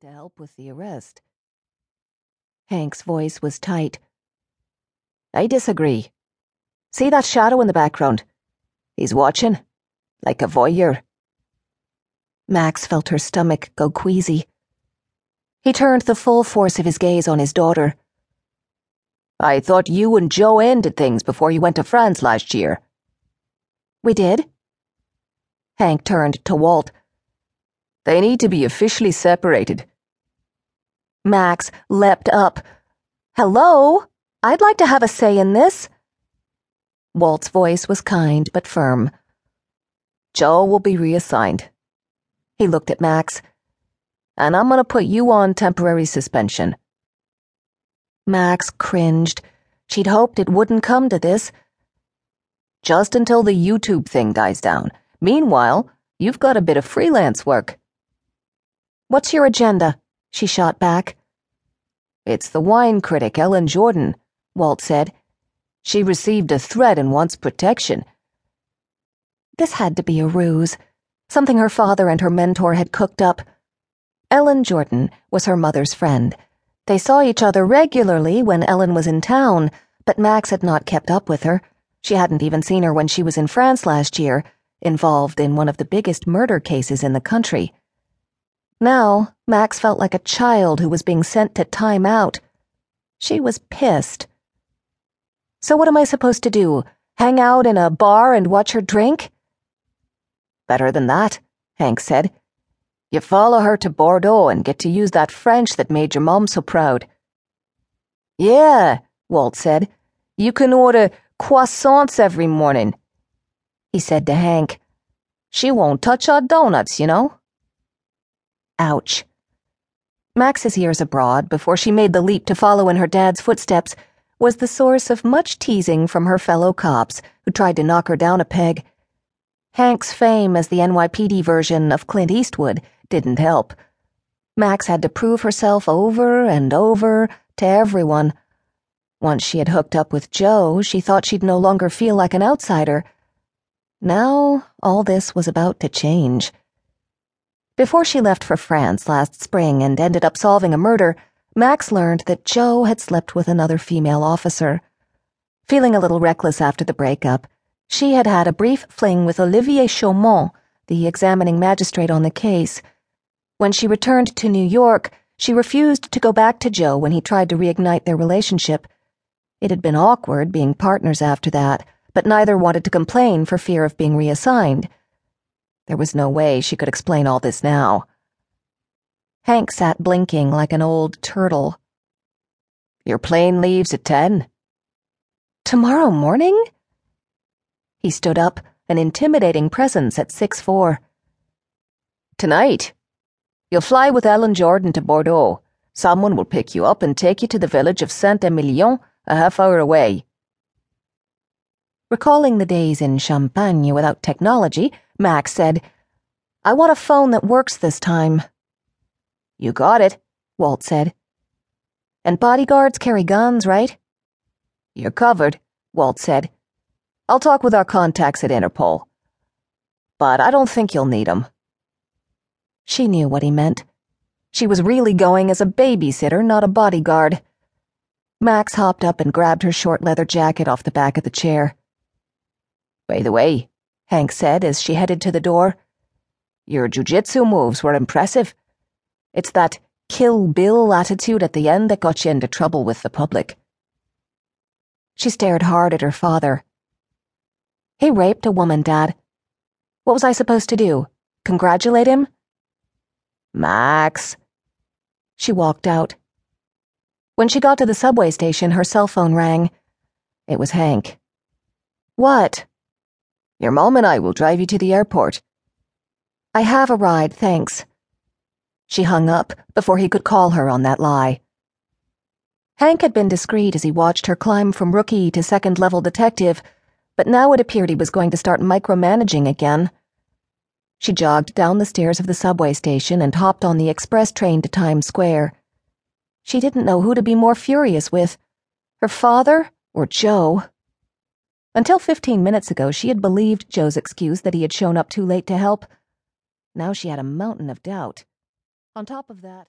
to help with the arrest. Hank's voice was tight. I disagree. See that shadow in the background? He's watching, like a voyeur. Max felt her stomach go queasy. He turned the full force of his gaze on his daughter. I thought you and Joe ended things before you went to France last year. We did? Hank turned to Walt. They need to be officially separated. Max leapt up. Hello? I'd like to have a say in this. Walt's voice was kind but firm. Joe will be reassigned. He looked at Max. And I'm going to put you on temporary suspension. Max cringed. She'd hoped it wouldn't come to this. Just until the YouTube thing dies down. Meanwhile, you've got a bit of freelance work. What's your agenda? She shot back. It's the wine critic, Ellen Jordan, Walt said. She received a threat and wants protection. This had to be a ruse, something her father and her mentor had cooked up. Ellen Jordan was her mother's friend. They saw each other regularly when Ellen was in town, but Max had not kept up with her. She hadn't even seen her when she was in France last year, involved in one of the biggest murder cases in the country. Now, Max felt like a child who was being sent to time out. She was pissed. So, what am I supposed to do? Hang out in a bar and watch her drink? Better than that, Hank said. You follow her to Bordeaux and get to use that French that made your mom so proud. Yeah, Walt said. You can order croissants every morning. He said to Hank, She won't touch our donuts, you know. Ouch. Max's years abroad, before she made the leap to follow in her dad's footsteps, was the source of much teasing from her fellow cops who tried to knock her down a peg. Hank's fame as the NYPD version of Clint Eastwood didn't help. Max had to prove herself over and over to everyone. Once she had hooked up with Joe, she thought she'd no longer feel like an outsider. Now, all this was about to change. Before she left for France last spring and ended up solving a murder, Max learned that Joe had slept with another female officer. Feeling a little reckless after the breakup, she had had a brief fling with Olivier Chaumont, the examining magistrate on the case. When she returned to New York, she refused to go back to Joe when he tried to reignite their relationship. It had been awkward being partners after that, but neither wanted to complain for fear of being reassigned. There was no way she could explain all this now. Hank sat blinking like an old turtle. Your plane leaves at ten? Tomorrow morning? He stood up, an intimidating presence at six four. Tonight. You'll fly with Ellen Jordan to Bordeaux. Someone will pick you up and take you to the village of Saint Emilion, a half hour away. Recalling the days in Champagne without technology, Max said, I want a phone that works this time. You got it, Walt said. And bodyguards carry guns, right? You're covered, Walt said. I'll talk with our contacts at Interpol. But I don't think you'll need 'em. She knew what he meant. She was really going as a babysitter, not a bodyguard. Max hopped up and grabbed her short leather jacket off the back of the chair. By the way, Hank said as she headed to the door, your jujitsu moves were impressive. It's that kill Bill attitude at the end that got you into trouble with the public. She stared hard at her father. He raped a woman, Dad. What was I supposed to do? Congratulate him? Max. She walked out. When she got to the subway station, her cell phone rang. It was Hank. What? Your mom and I will drive you to the airport. I have a ride, thanks. She hung up before he could call her on that lie. Hank had been discreet as he watched her climb from rookie to second level detective, but now it appeared he was going to start micromanaging again. She jogged down the stairs of the subway station and hopped on the express train to Times Square. She didn't know who to be more furious with her father or Joe. Until 15 minutes ago, she had believed Joe's excuse that he had shown up too late to help. Now she had a mountain of doubt. On top of that,